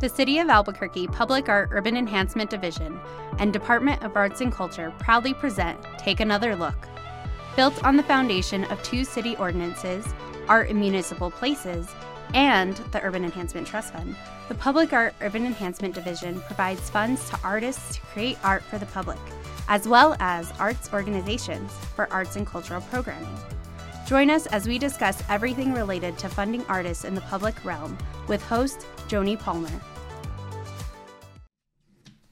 The City of Albuquerque Public Art Urban Enhancement Division and Department of Arts and Culture proudly present Take Another Look. Built on the foundation of two city ordinances, Art in Municipal Places, and the Urban Enhancement Trust Fund, the Public Art Urban Enhancement Division provides funds to artists to create art for the public, as well as arts organizations for arts and cultural programming. Join us as we discuss everything related to funding artists in the public realm with host Joni Palmer.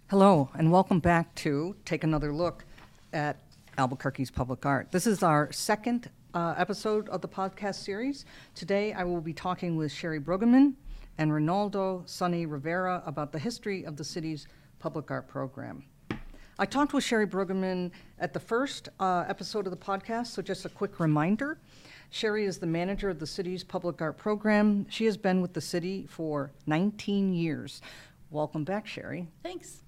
Hello, and welcome back to Take Another Look at Albuquerque's Public Art. This is our second uh, episode of the podcast series. Today I will be talking with Sherri Brueggemann and Reynaldo Sonny Rivera about the history of the city's public art program. I talked with Sherri Brueggemann at the first uh, episode of the podcast, so just a quick reminder. Sherri is the manager of the city's public art program. She has been with the city for 19 years. Welcome back, Sherri. Thanks.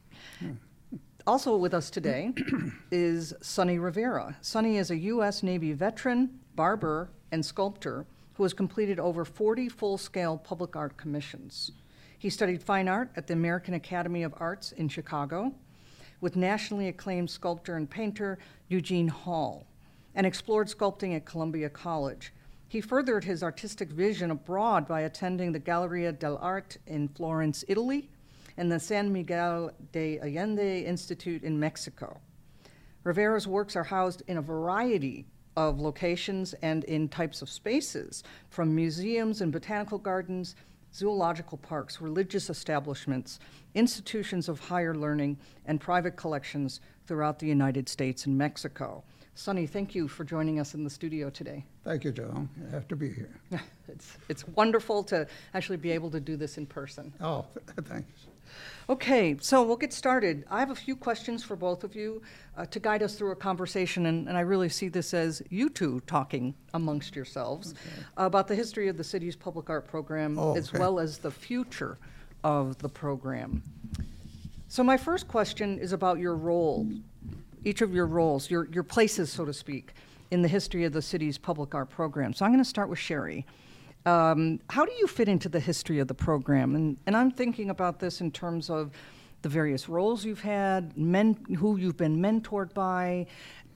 Also with us today is Sonny Rivera. Sonny is a U.S. Navy veteran, barber, and sculptor who has completed over 40 full scale public art commissions. He studied fine art at the American Academy of Arts in Chicago with nationally acclaimed sculptor and painter Eugene Hall and explored sculpting at Columbia College. He furthered his artistic vision abroad by attending the Galleria dell'Arte in Florence, Italy, and the San Miguel de Allende Institute in Mexico. Rivera's works are housed in a variety of locations and in types of spaces, from museums and botanical gardens, zoological parks, religious establishments, institutions of higher learning, and private collections throughout the United States and Mexico. Sonny, thank you for joining us in the studio today. Thank you, Joe. I have to be here. It's, it's wonderful to actually be able to do this in person. Oh, thanks. Okay, so we'll get started. I have a few questions for both of you uh, to guide us through a conversation, and, and I really see this as you two talking amongst yourselves about the history of the city's public art program Oh, as okay. well as the future of the program. So, my first question is about your role, each of your roles, your, your places, so to speak, in the history of the city's public art program. So, I'm going to start with Sherri. Um, how do you fit into the history of the program? And, and I'm thinking about this in terms of the various roles you've had, men, who you've been mentored by,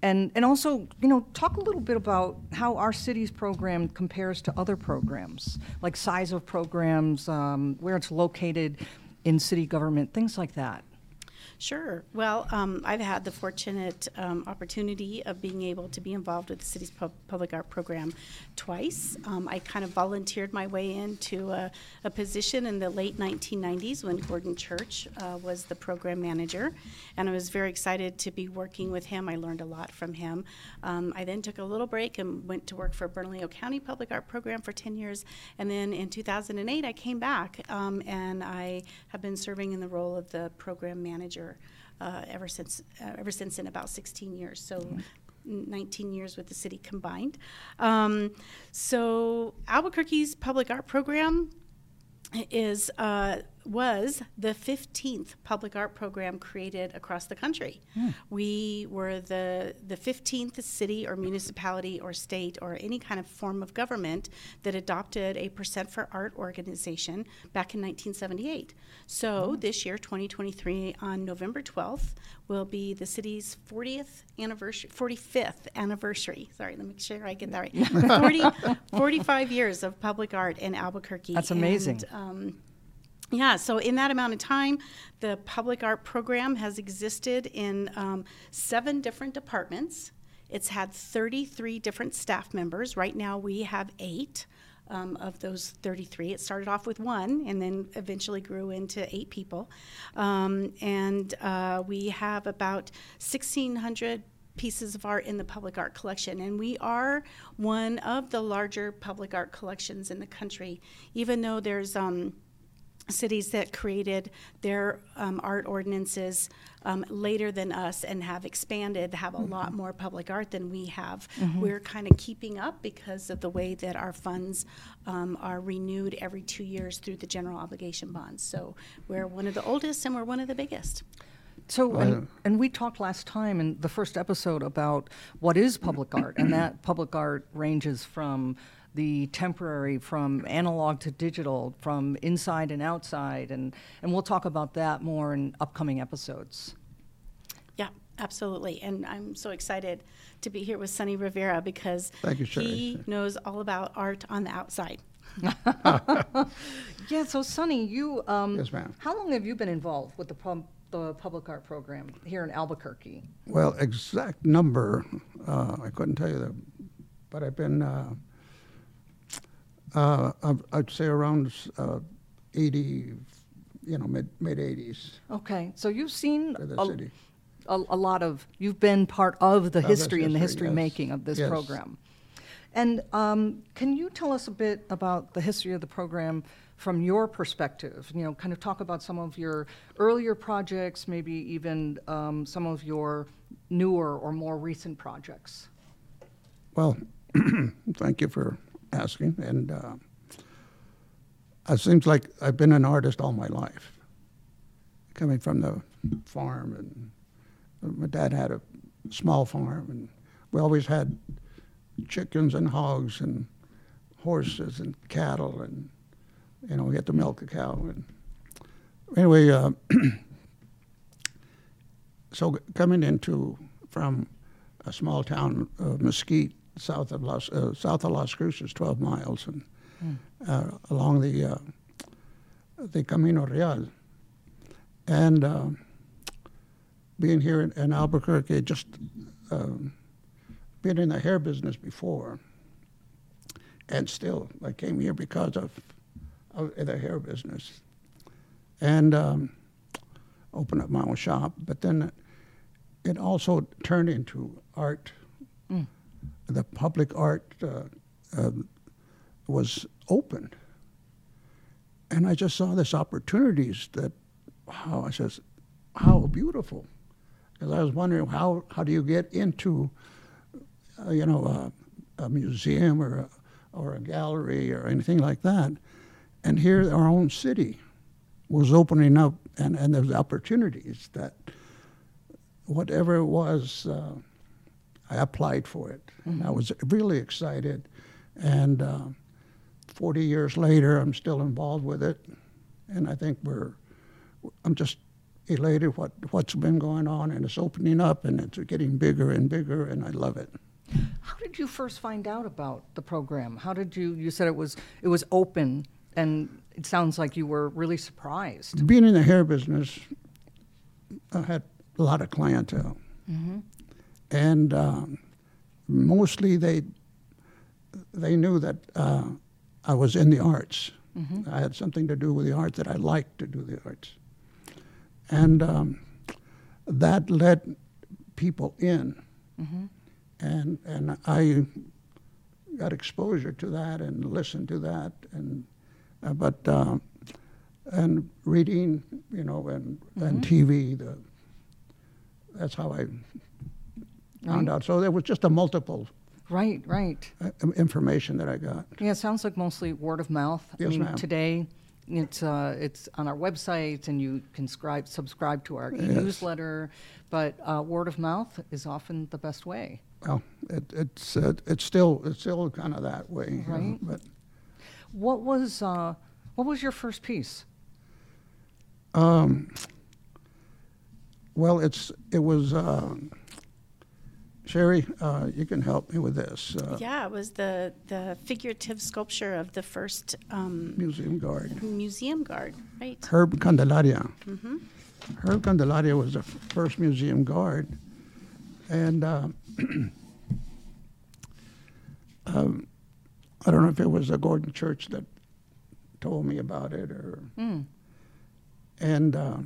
and, and also, you know, talk a little bit about how our city's program compares to other programs, like size of programs, um, where it's located in city government, things like that. Sure. Well, um, I've had the fortunate um, opportunity of being able to be involved with the city's pub- public art program twice. Um, I kind of volunteered my way into a, a position in the late 1990s when Gordon Church uh, was the program manager, and I was very excited to be working with him. I learned a lot from him. Um, I then took a little break and went to work for Bernalillo County Public Art Program for 10 years, and then in 2008 I came back um, and I have been serving in the role of the program manager uh, ever since uh, ever since in about 16 years. So. 19 years with the city combined. Um, so Albuquerque's public art program is uh, was the 15th public art program created across the country. We were the the 15th city or municipality or state or any kind of form of government that adopted a percent for art organization back in 1978. So this year 2023 on November 12th will be the city's 40th anniversary 45th anniversary. Sorry, let me make sure I get that right. 40 45 years of public art in Albuquerque. That's amazing. And, um, yeah, so in that amount of time, the public art program has existed in um, seven different departments. It's had 33 different staff members. Right now, we have eight um, of those 33. It started off with one and then eventually grew into eight people. Um, and uh, we have about 1,600 pieces of art in the public art collection. And we are one of the larger public art collections in the country, even though there's um, cities that created their um, art ordinances um, later than us and have expanded, have a lot more public art than we have. We're kind of keeping up because of the way that our funds um, are renewed every two years through the general obligation bonds. So we're one of the oldest and we're one of the biggest. So, and, and we talked last time in the first episode about what is public art, and that public art ranges from the temporary from analog to digital, from inside and outside, and, and we'll talk about that more in upcoming episodes. Yeah, absolutely. And I'm so excited to be here with Sonny Rivera because Thank you, he knows all about art on the outside. Yeah, so Sonny, you, um, Yes, ma'am. how long have you been involved with the pub, the public art program here in Albuquerque? Well, exact number, uh, I couldn't tell you that, but I've been, uh, uh, I'd- say around uh, 80, you know, mid mid 80s Okay, so you've seen the a, city. a, a lot of, you've been part of the Of history and the history, history yes. making of this Yes. program. And um, can you tell us a bit about the history of the program from your perspective? You know, kind of talk about some of your earlier projects, maybe even um, some of your newer or more recent projects. Well, thank you for asking. And uh, it seems like I've been an artist all my life, coming from the farm. And my dad had a small farm, and we always had chickens and hogs and horses and cattle, and you know we had to milk a cow. And anyway, uh, so coming into from a small town of Mesquite, south of Las uh, south of Las Cruces, 12 miles, and uh, along the uh, the Camino Real, and uh, being here in, in Albuquerque, just um, been in the hair business before, and still I came here because of, of the hair business, and um, opened up my own shop, but then it also turned into art. The public art uh, uh, was open. and I just saw this opportunities that, wow! I says, how beautiful, because I was wondering how how do you get into, uh, you know, a, a museum or a, or a gallery or anything like that, and here our own city was opening up, and and there was opportunities that whatever it was, uh, I applied for it. And I was really excited. And uh, 40 years later, I'm still involved with it. And I think we're, I'm just elated what, what's been going on, and it's opening up, and it's getting bigger and bigger, and I love it. How did you first find out about the program? How did you? You said it was it was open, and it sounds like you were really surprised. Being in the hair business, I had a lot of clientele. And um, mostly they, they knew that uh, I was in the arts. I had something to do with the art that I liked to do the arts. And um, that let people in. And, and I got exposure to that and listened to that. And, uh, but uh, and reading, you know, and, and TV. The, that's how I found out. So there was just a multiple Right, right. uh, information that I got. Yeah, it sounds like mostly word of mouth. I Yes, mean, ma'am. today it's uh, it's on our website, and you can scribe, subscribe to our e-newsletter. But uh, word of mouth is often the best way. Well, it, it's uh, it's still it's still kind of that way, you know, Right. but What was uh, what was your first piece? um, well, it's it was uh, Sherri. Uh, you can help me with this. Uh, Yeah, it was the, the figurative sculpture of the first um, Museum guard. museum guard, right? Herb Candelaria. Mm-hmm. Herb Candelaria was the f- first museum guard, and uh, um, I don't know if it was the Gordon Church that told me about it, or and uh,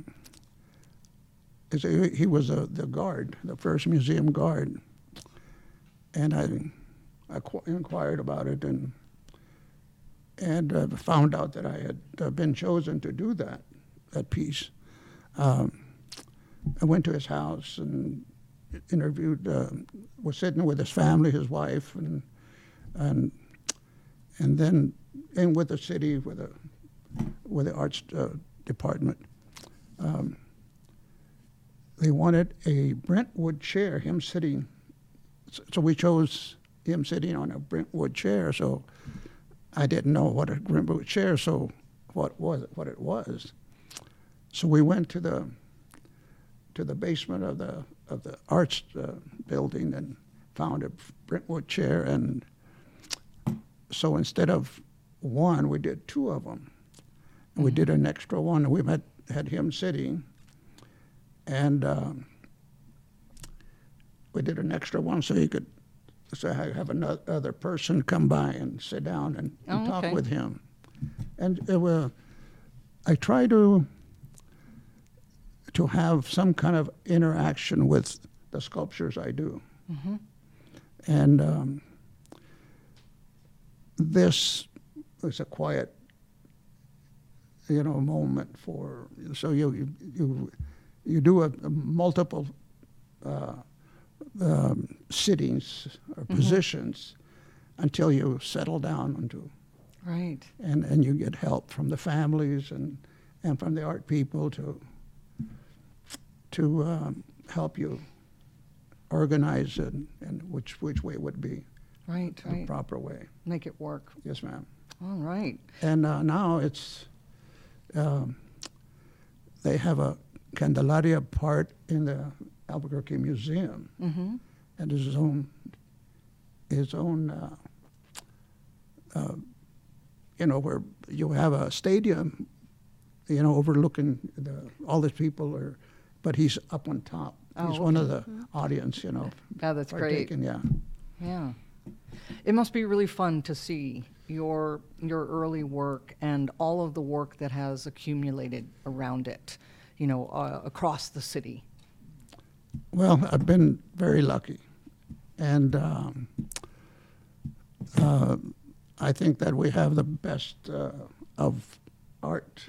he he was a, the guard, the first museum guard, and I, I qu- inquired about it and and uh, found out that I had uh, been chosen to do that that piece. Um, I went to his house and interviewed. Uh, was sitting with his family, his wife, and and and then in with the city with the with the arts uh, department. Um, they wanted a Bentwood chair, him sitting. So- we chose him sitting on a Bentwood chair, so I didn't know what a Bentwood chair, so what was it, what it was. So we went to the to the basement of the of the arts uh, building and found a Bentwood chair, and so instead of one, we did two of them. And we did an extra one, and we met, had him sitting, and um, we did an extra one so he could so I have another person come by and sit down and, and Oh, talk okay. with him. And it was, I try to to have some kind of interaction with the sculptures I do. And um, this was a quiet, you know, moment for. So you you you, you do a, a multiple uh, um, sittings or positions until you settle down into Right. and, and you get help from the families and, and from the art people to to um, help you organize it and which which way would be Right, the right. proper way. Make it work. Yes, ma'am. All right. And uh, now it's um, they have a Candelaria part in the Albuquerque Museum, Mm-hmm. and his own his own uh, uh, you know where you have a stadium you know overlooking the all these people are but he's up on top Oh, he's one of the audience you know Yeah, that's great. yeah Yeah. It must be really fun to see your your early work and all of the work that has accumulated around it, you know, uh, across the city. Well, I've been very lucky, and um, uh, I think that we have the best uh, of art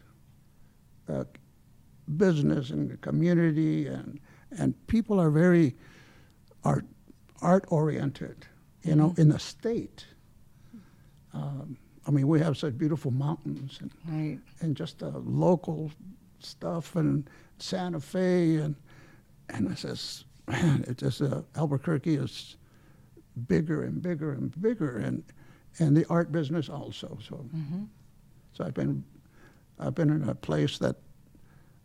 uh, business and community, and and people are very art art oriented. You know, in the state. Um, I mean, we have such beautiful mountains and Right. and just the local stuff and Santa Fe and and I says, man, it just uh, Albuquerque is bigger and bigger and bigger and and the art business also. So so I've been I've been in a place that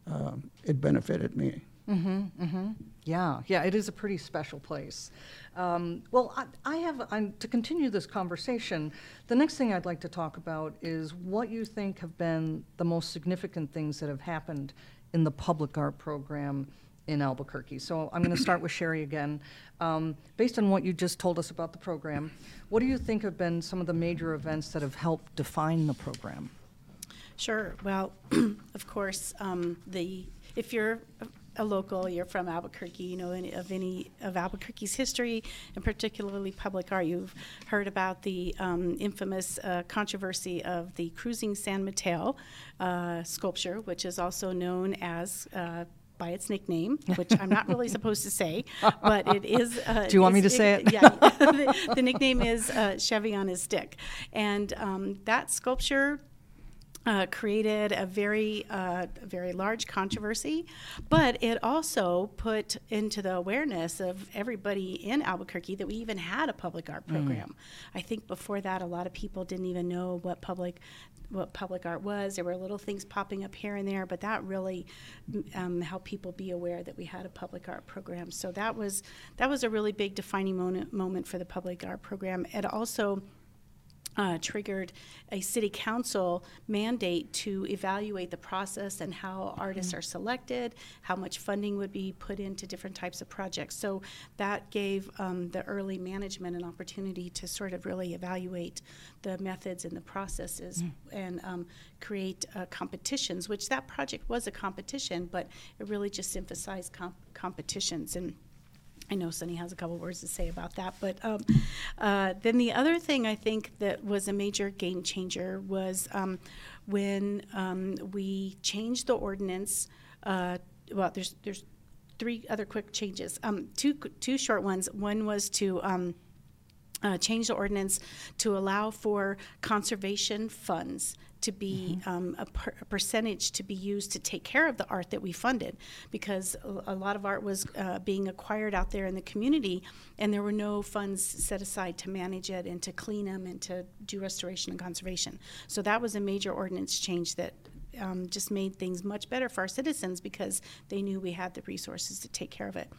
um, it benefited me. Mhm, mhm, Yeah, yeah, it is a pretty special place. Um, well, I, I have I'm, to continue this conversation. The next thing I'd like to talk about is what you think have been the most significant things that have happened in the public art program in Albuquerque. So I'm going to start with Sherri again. Um, based on what you just told us about the program, what do you think have been some of the major events that have helped define the program? Sure. Well, of course, um, the if you're a- local, you're from Albuquerque, you know any, of any of Albuquerque's history, and particularly public art. You've heard about the um, infamous uh, controversy of the cruising San Mateo uh, sculpture, which is also known as. Uh, by its nickname, which I'm not really supposed to say, but it is. Uh, Do you want me to say it? Yeah, the, the nickname is uh, Chevy on his stick, and um, that sculpture uh, created a very, uh, very large controversy, but it also put into the awareness of everybody in Albuquerque that we even had a public art program. I think before that, a lot of people didn't even know what public what public art was. There were little things popping up here and there, but that really um, helped people be aware that we had a public art program. So that was that was a really big defining moment moment for the public art program. It also uh, triggered a city council mandate to evaluate the process and how artists are selected, how much funding would be put into different types of projects. So that gave um, the early management an opportunity to sort of really evaluate the methods and the processes and um, create uh, competitions, which that project was a competition, but it really just emphasized comp- competitions. And I know Sonny has a couple words to say about that, but um, uh, then the other thing I think that was a major game changer was um, when um, we changed the ordinance. Uh, well, there's there's three other quick changes. Um, two two short ones. One was to um, uh, change the ordinance to allow for conservation funds to be um, a, per- a percentage to be used to take care of the art that we funded because a, a lot of art was uh, being acquired out there in the community and there were no funds set aside to manage it and to clean them and to do restoration and conservation. So that was a major ordinance change that um, just made things much better for our citizens because they knew we had the resources to take care of it.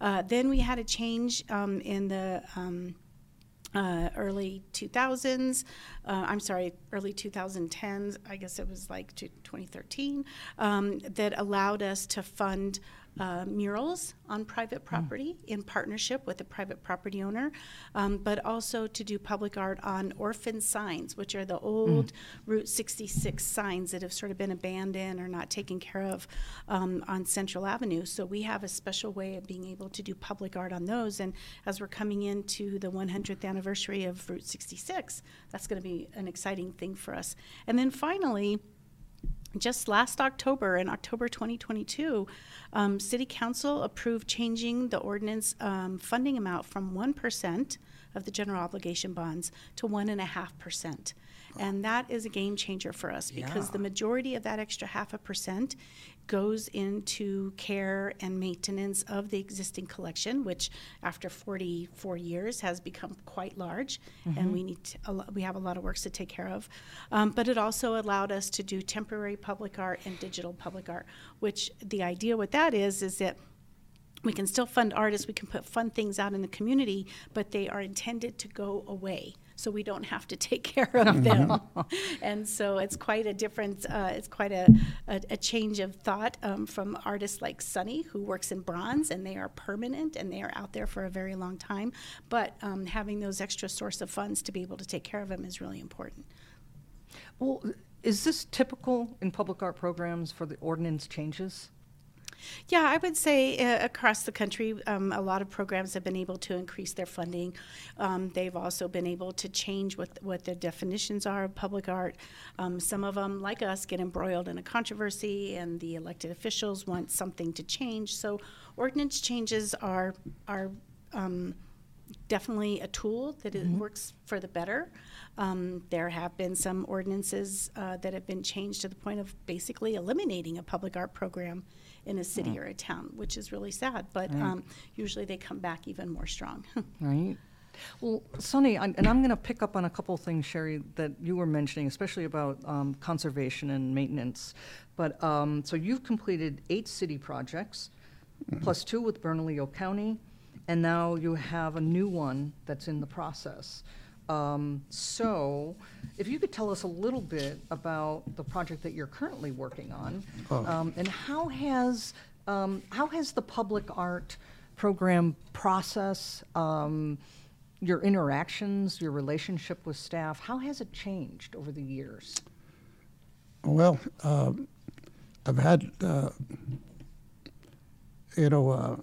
Uh, then we had a change um, in the um, uh, early 2000s. Uh, I'm sorry, early 2010s. I guess it was like 2013 um, that allowed us to fund uh, murals on private property in partnership with a private property owner, um, but also to do public art on orphan signs, which are the old Route 66 signs that have sort of been abandoned or not taken care of um, on Central Avenue. So we have a special way of being able to do public art on those. And as we're coming into the 100th anniversary of Route 66, that's going to be an exciting thing for us. And then finally, just last October, in October 2022, um, City Council approved changing the ordinance um, funding amount from 1% of the general obligation bonds to 1.5%. And that is a game changer for us because the majority of that extra half a percent goes into care and maintenance of the existing collection, which after 44 years has become quite large, and we need to, we have a lot of works to take care of. Um, but it also allowed us to do temporary public art and digital public art, which the idea with that is is that we can still fund artists, we can put fun things out in the community, but they are intended to go away. So we don't have to take care of them, and so it's quite a different. Uh, it's quite a, a, a change of thought um, from artists like Sonny, who works in bronze, and they are permanent and they are out there for a very long time. But um, having those extra source of funds to be able to take care of them is really important. Well, is this typical in public art programs for the ordinance changes? Yeah, I would say uh, across the country, um, a lot of programs have been able to increase their funding. Um, they've also been able to change what what the definitions are of public art. Um, some of them, like us, get embroiled in a controversy, and the elected officials want something to change. So, ordinance changes are are um, definitely a tool that it works for the better. Um, there have been some ordinances uh, that have been changed to the point of basically eliminating a public art program in a city or a town, which is really sad. But um, usually they come back even more strong. Right. Well, Sonny, I- and I'm going to pick up on a couple things, Sherri, that you were mentioning, especially about um, conservation and maintenance. But, um, so you've completed eight city projects, plus two with Bernalillo County, and now you have a new one that's in the process. Um, So, if you could tell us a little bit about the project that you're currently working on, Oh. um, and how has, um, how has the public art program process, um, your interactions, your relationship with staff, how has it changed over the years? Well, uh, I've had, uh, you know, uh,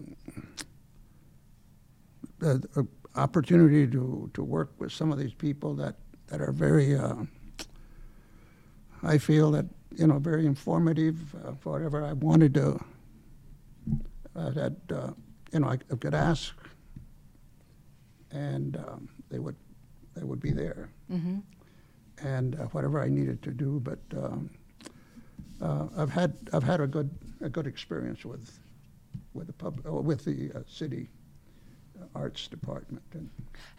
the opportunity to, to work with some of these people that, that are very, uh, I feel that, you know, very informative uh, for whatever I wanted to, uh, that, uh, you know, I, I could ask, and um, they would, they would be there. And uh, whatever I needed to do. But um, uh, I've had I've had a good a good experience with with the pub uh, with the uh, city arts department. And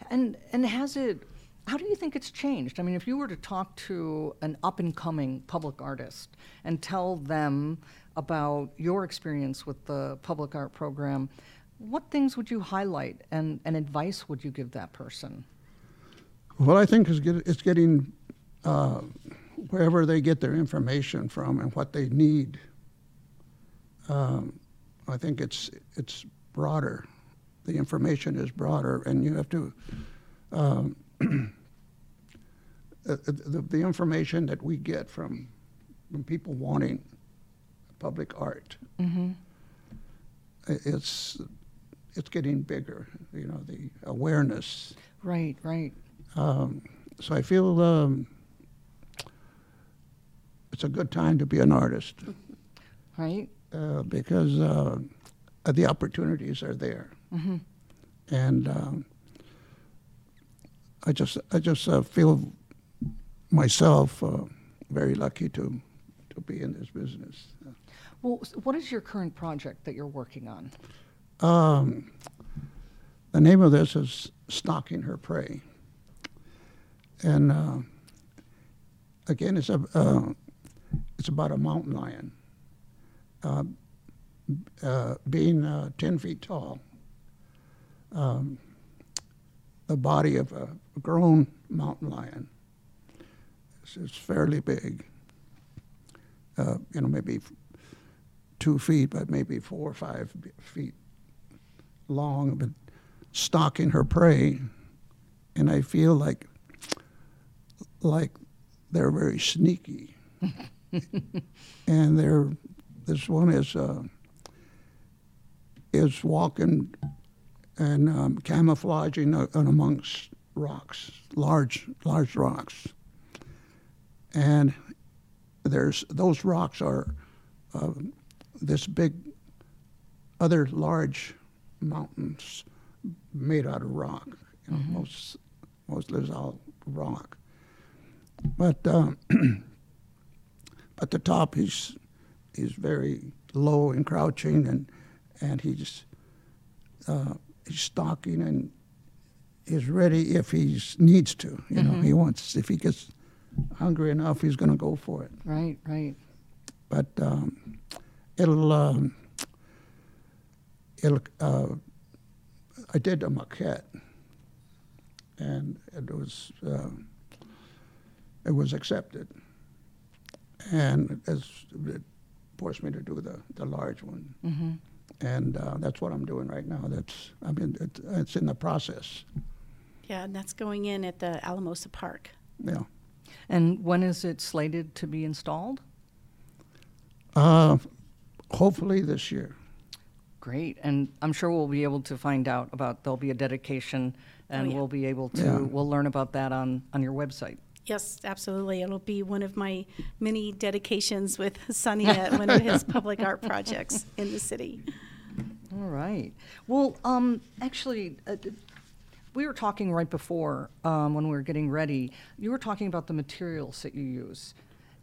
And, and has it, how do you think it's changed? I mean, if you were to talk to an up-and-coming public artist and tell them about your experience with the public art program, what things would you highlight and, and advice would you give that person? what I think is get, it's getting uh, wherever they get their information from and what they need. Um, I think it's it's broader. The information is broader, and you have to. Um, the, the, the information that we get from from people wanting public art, i- it's it's getting bigger. You know, the awareness. Right, right. Um, so I feel um, it's a good time to be an artist Right? uh, because uh, the opportunities are there, and um, I just I just uh, feel myself uh, very lucky to, to be in this business. Well, what is your current project that you're working on? Um, the name of this is Stalking Her Prey. And uh, again, it's, a, uh, it's about a mountain lion uh, uh, being uh, 10 feet tall. Um, the body of a grown mountain lion is, is fairly big. Uh, you know, maybe two feet, but maybe four or five feet long, but stalking her prey, and I feel like like they're very sneaky, and they're this one is uh, is walking and um, camouflaging uh, amongst rocks, large large rocks, and there's those rocks are uh, this big other large mountains made out of rock. You know, most mostly it's all rock. But um, at the top, he's he's very low and crouching, and and he's uh, he's stalking and is ready if he needs to. You know, he wants if he gets hungry enough, he's going to go for it Right, right. but um, it'll um, it'll uh, I did a maquette and it was uh, it was accepted and as it forced me to do the, the large one Mm-hmm. And uh, that's what I'm doing right now that's I mean it, it's in the process Yeah, and that's going in at the Alamosa Park. yeah And when is it slated to be installed? uh, hopefully this year Great, and I'm sure we'll be able to find out about, there'll be a dedication, and Oh, yeah. we'll be able to, Yeah. we'll learn about that on, on your website. Yes, absolutely. It'll be one of my many dedications with Sonny at one of his public art projects in the city. All right. Well, um, actually, uh, d- we were talking right before, um, when we were getting ready, you were talking about the materials that you use,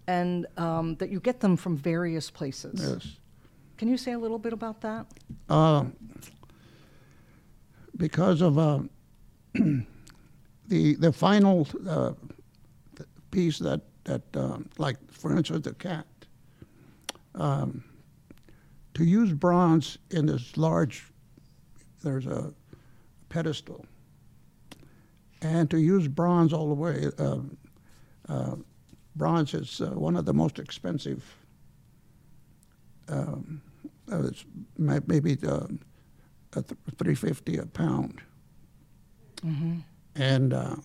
and um, that you get them from various places. yes Can you say a little bit about that? Uh, because of uh, the the final uh, piece that that um, like for instance the cat um, to use bronze in this large there's a pedestal and to use bronze all the way uh, uh, bronze is uh, one of the most expensive um, uh, it's may- maybe uh, a th- 350 a pound. And uh,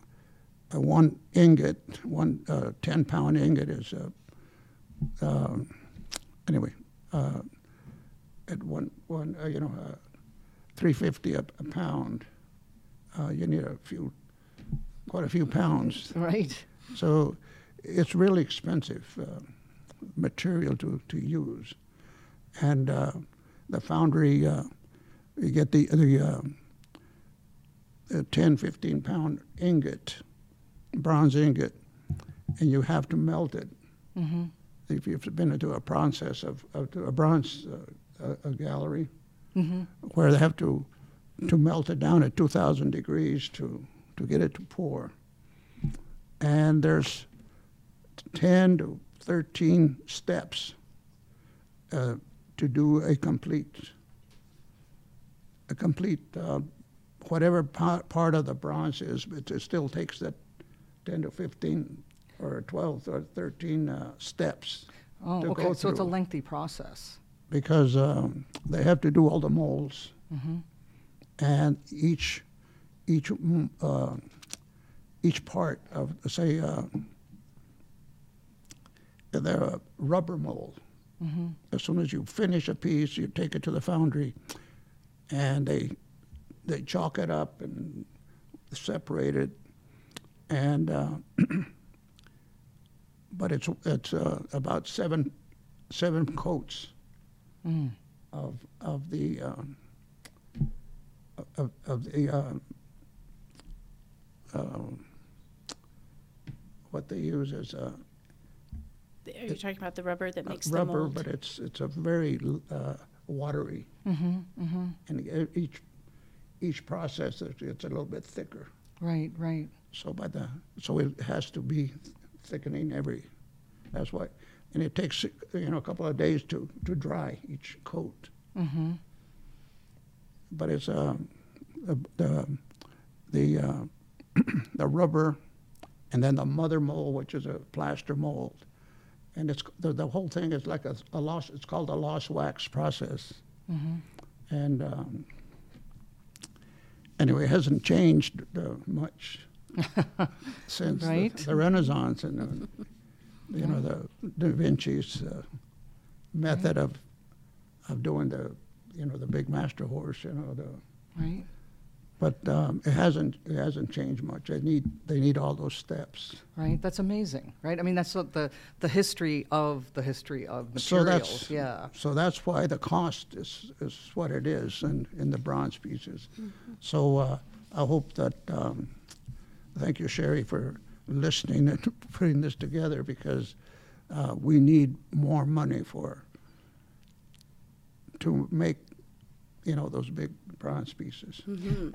a one ingot, one uh, 10 pound ingot is, uh, um anyway, uh, at one, one uh, you know, uh, 350 a, a pound. Uh, you need a few, quite a few pounds. Right. So it's really expensive uh, material to, to use. And uh, the foundry, uh, you get the, the, uh, the 10, 15 pound ingot, bronze ingot, and you have to melt it. Mm-hmm. If you've been into a process of, of a bronze uh, a, a gallery, Mm-hmm. where they have to, to melt it down at 2,000 degrees to, to get it to pour. And there's 10 to 13 steps uh, to do a complete, a complete, uh, whatever part, part of the bronze is, but it still takes that 10 to 15 or 12 or 13 uh, steps Oh, to okay, go so it's a lengthy process. Because um, they have to do all the molds, Mm-hmm. and each each mm, uh, each part of say uh, they're a rubber mold. Mm-hmm. As soon as you finish a piece, you take it to the foundry, and they they chalk it up and separate it, and uh, but it's it's uh, about seven seven coats Mm. of of the um, of, of the uh, um, what they use is uh, Are you talking about the rubber that makes the rubber, mold? but it's it's a very uh, watery, Mm-hmm, mm-hmm. and each each process it's it's a little bit thicker. Right, right. So by the so it has to be thickening every. That's why, and it takes you know a couple of days to to dry each coat. Mm-hmm. But it's um, the the the, uh, the rubber, and then the mother mold, which is a plaster mold, and it's the, the whole thing is like a, a loss. It's called a lost wax process, Mm-hmm. and um, anyway, it hasn't changed uh, much since the- Right. the, Renaissance and you know the Da Vinci's uh, method of of doing the you know the big master horse. You know the Right. but um, it hasn't it hasn't changed much. They need they need all those steps. Right. That's amazing. Right. I mean, that's what the the history of the history of So materials. that's yeah. So that's why the cost is is what it is in, in the bronze pieces. So uh, I hope that um, thank you, Sherri, for listening and putting this together because uh, we need more money for to make you know those big bronze pieces.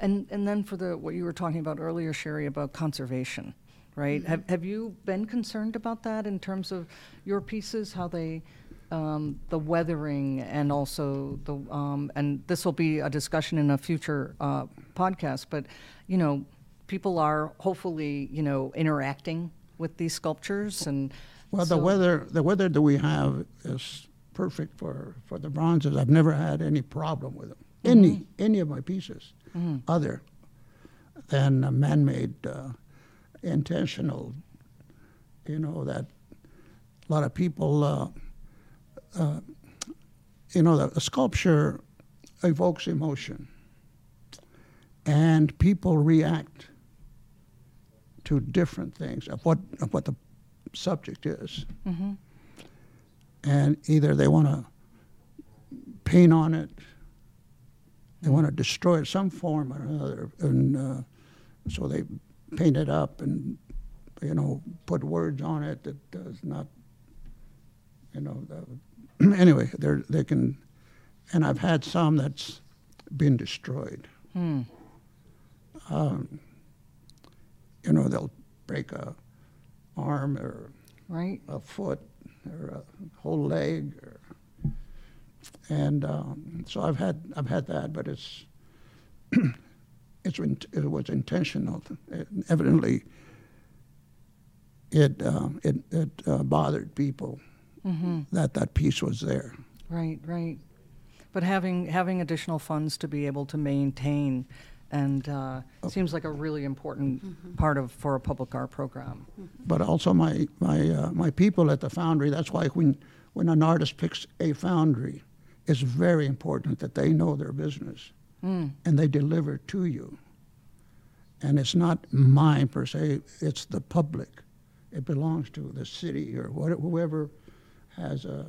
And and then for the what you were talking about earlier, Sherri, about conservation, right? Have have you been concerned about that in terms of your pieces, how they um, the weathering and also the um, and this will be a discussion in a future uh, podcast, but you know, people are hopefully you know interacting with these sculptures and Well, the weather the weather that we have is perfect for, for the bronzes. I've never had any problem with them. Any any of my pieces, other than a man-made, uh, intentional. You know that a lot of people. Uh, uh, you know, the, the sculpture evokes emotion, and people react to different things of what of what the subject is, and either they want to paint on it, they want to destroy it some form or another, and uh, so they paint it up and you know put words on it that does not, you know. The, anyway, they they can, and I've had some that's been destroyed. Hmm. Um, you know, they'll break a arm or right. a foot or a whole leg, or, and um, so I've had I've had that, but it's it's it was intentional. It, evidently, it um, it it uh, bothered people Mm-hmm. that that piece was there. Right, right. But having having additional funds to be able to maintain, and uh, seems like a really important part of for a public art program. But also my my uh, my people at the foundry. That's why when when an artist picks a foundry, it's very important that they know their business Mm. and they deliver to you. And it's not mine per se; it's the public. It belongs to the city or what, whoever has uh,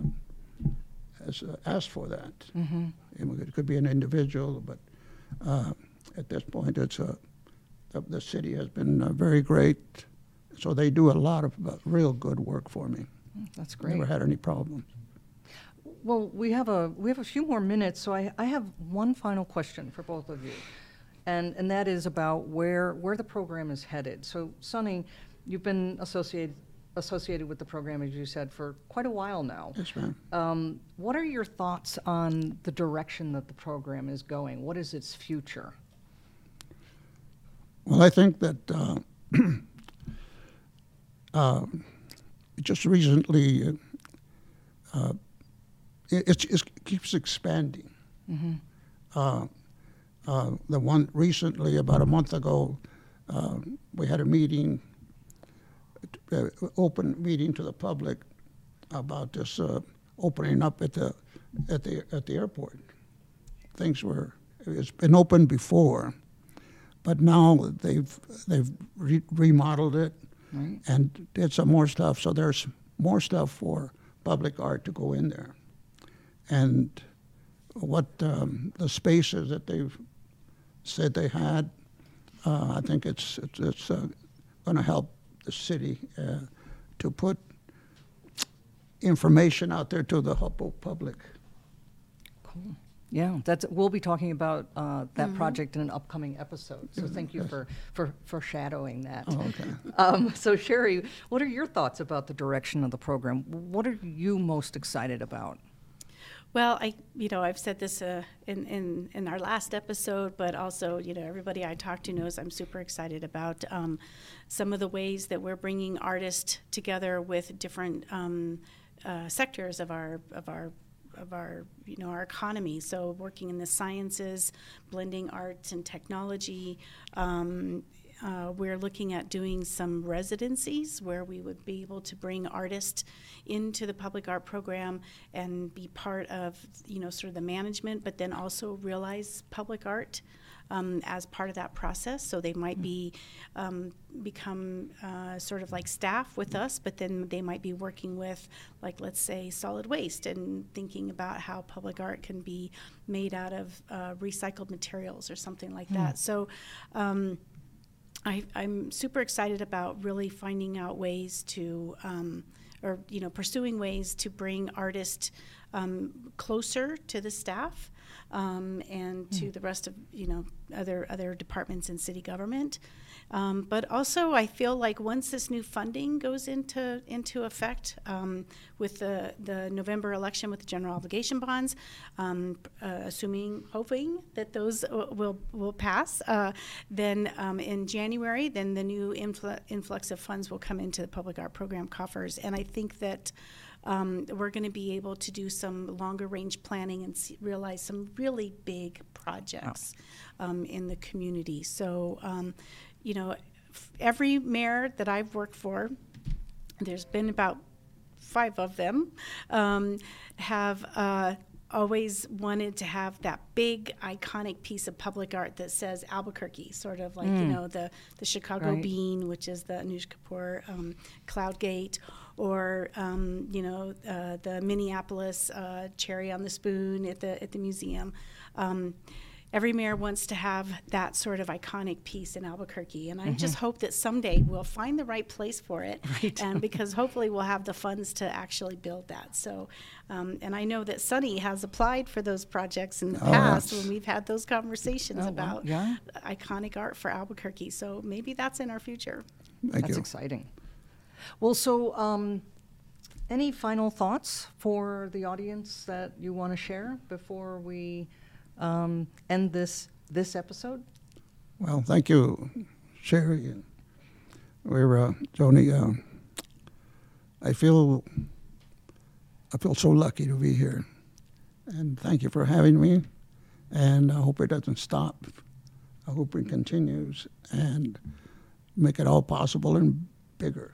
has uh, asked for that. Mm-hmm. It could be an individual, but uh, at this point, it's a, the, the city has been uh, very great. So they do a lot of uh, real good work for me. That's great. Never had any problems. Well, we have a we have a few more minutes, so I, I have one final question for both of you, and and that is about where where the program is headed. So, Sonny, you've been associated associated with the program, as you said, for quite a while now. Yes, ma'am. Um, what are your thoughts on the direction that the program is going? What is its future? Well, I think that uh, uh, just recently, uh, it, it's- it keeps expanding. Uh, uh, the one recently, about a month ago, uh, we had a meeting, uh, open meeting to the public about this uh, opening up at the at the at the airport. Things were it's been open before, but now they've they've re- remodeled it Right. and did some more stuff. So there's more stuff for public art to go in there, and what um, the spaces that they've said they had, uh, I think it's it's, it's uh, going to help the city uh, to put information out there to the public. Cool. Yeah, that's, we'll be talking about uh, that project in an upcoming episode. So thank you for, for foreshadowing that. Oh, okay. Um, so Sherri, what are your thoughts about the direction of the program? What are you most excited about? Well, I, you know, I've said this uh, in, in, in our last episode, but also, you know, everybody I talk to knows I'm super excited about um, some of the ways that we're bringing artists together with different um, uh, sectors of our of our of our you know our economy. So working in the sciences, blending arts and technology. Um, uh, we're looking at doing some residencies where we would be able to bring artists into the public art program and be part of you know sort of the management, but then also realize public art. Um, as part of that process, so they might be um, become uh, sort of like staff with us, but then they might be working with, like let's say, solid waste and thinking about how public art can be made out of uh, recycled materials or something like that. So. Um, I, I'm super excited about really finding out ways to, um, or you know, pursuing ways to bring artists um, closer to the staff um, and to the rest of you know other other departments in city government. Um, but also, I feel like once this new funding goes into into effect um, with the the November election with the general obligation bonds, um, uh, assuming hoping that those uh, will will pass, uh, then um, in January, then the new influ- influx of funds will come into the public art program coffers, and I think that. Um, we're going to be able to do some longer range planning and see, realize some really big projects um, in the community. So, um, you know, f- every mayor that I've worked for, there's been about five of them, um, have uh, always wanted to have that big iconic piece of public art that says Albuquerque, sort of like you know the the Chicago Right. bean, which is the Anish Kapoor um, Cloud Gate, or um, you know uh, the Minneapolis uh, cherry on the spoon at the at the museum. Um, every mayor wants to have that sort of iconic piece in Albuquerque, and I just hope that someday we'll find the right place for it, right. and because hopefully we'll have the funds to actually build that. So, um, and I know that Sonny has applied for those projects in the Oh, past when we've had those conversations Oh, wow. about Yeah. iconic art for Albuquerque. So maybe that's in our future. Thank That's you. exciting. Well, so um, any final thoughts for the audience that you want to share before we um, end this this episode? Well, thank you, Sherri. We're uh. Uh, I feel I feel so lucky to be here, and thank you for having me. And I hope it doesn't stop. I hope it continues and make it all possible and bigger.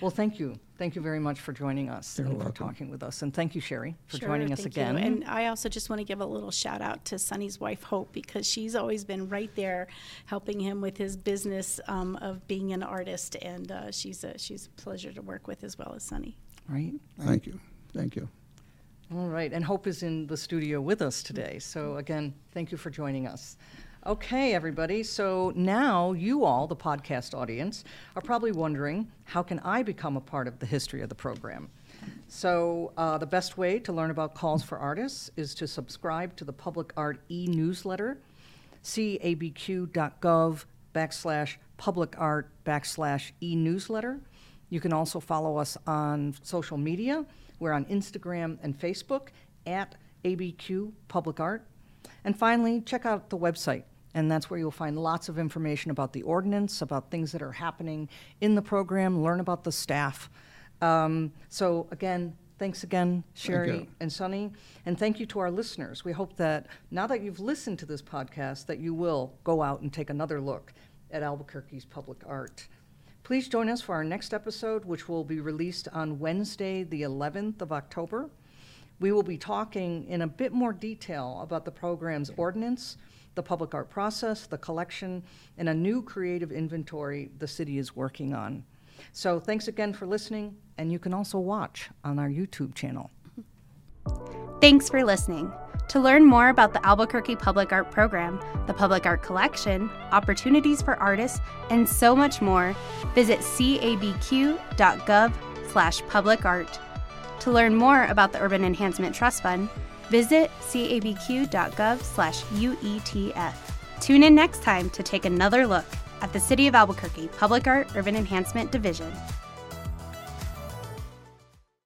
Well, thank you. Thank you very much for joining us You're and for welcome. talking with us. And thank you, Sherri, for Sure, joining us thank you. And I also just want to give a little shout out to Sonny's wife, Hope, because she's always been right there helping him with his business um, of being an artist. And uh, she's, a, she's a pleasure to work with as well as Sonny. right? Thank you. Thank you. All right, and Hope is in the studio with us today. So, again, thank you for joining us. Okay, everybody. So now you all, the podcast audience, are probably wondering how can I become a part of the history of the program? So, uh, the best way to learn about calls for artists is to subscribe to the Public Art e newsletter, cabq.gov backslash public art backslash e newsletter. You can also follow us on social media. We're on Instagram and Facebook at ABQ Public Art. And finally, check out the website. And that's where you'll find lots of information about the ordinance, about things that are happening in the program, learn about the staff. Um, so, again, thanks again, Sherri you. and Sonny. And thank you to our listeners. We hope that now that you've listened to this podcast, that you will go out and take another look at Albuquerque's public art. Please join us for our next episode, which will be released on Wednesday, the 11th of October. We will be talking in a bit more detail about the program's ordinance, the public art process, the collection, and a new creative inventory the city is working on. So thanks again for listening, and you can also watch on our YouTube channel. Thanks for listening. To learn more about the Albuquerque Public Art Program, the Public Art Collection, opportunities for artists, and so much more, visit cabq.gov slash public art. To learn more about the Urban Enhancement Trust Fund, visit cabq.gov slash UETF. Tune in next time to take another look at the City of Albuquerque Public Art Urban Enhancement Division.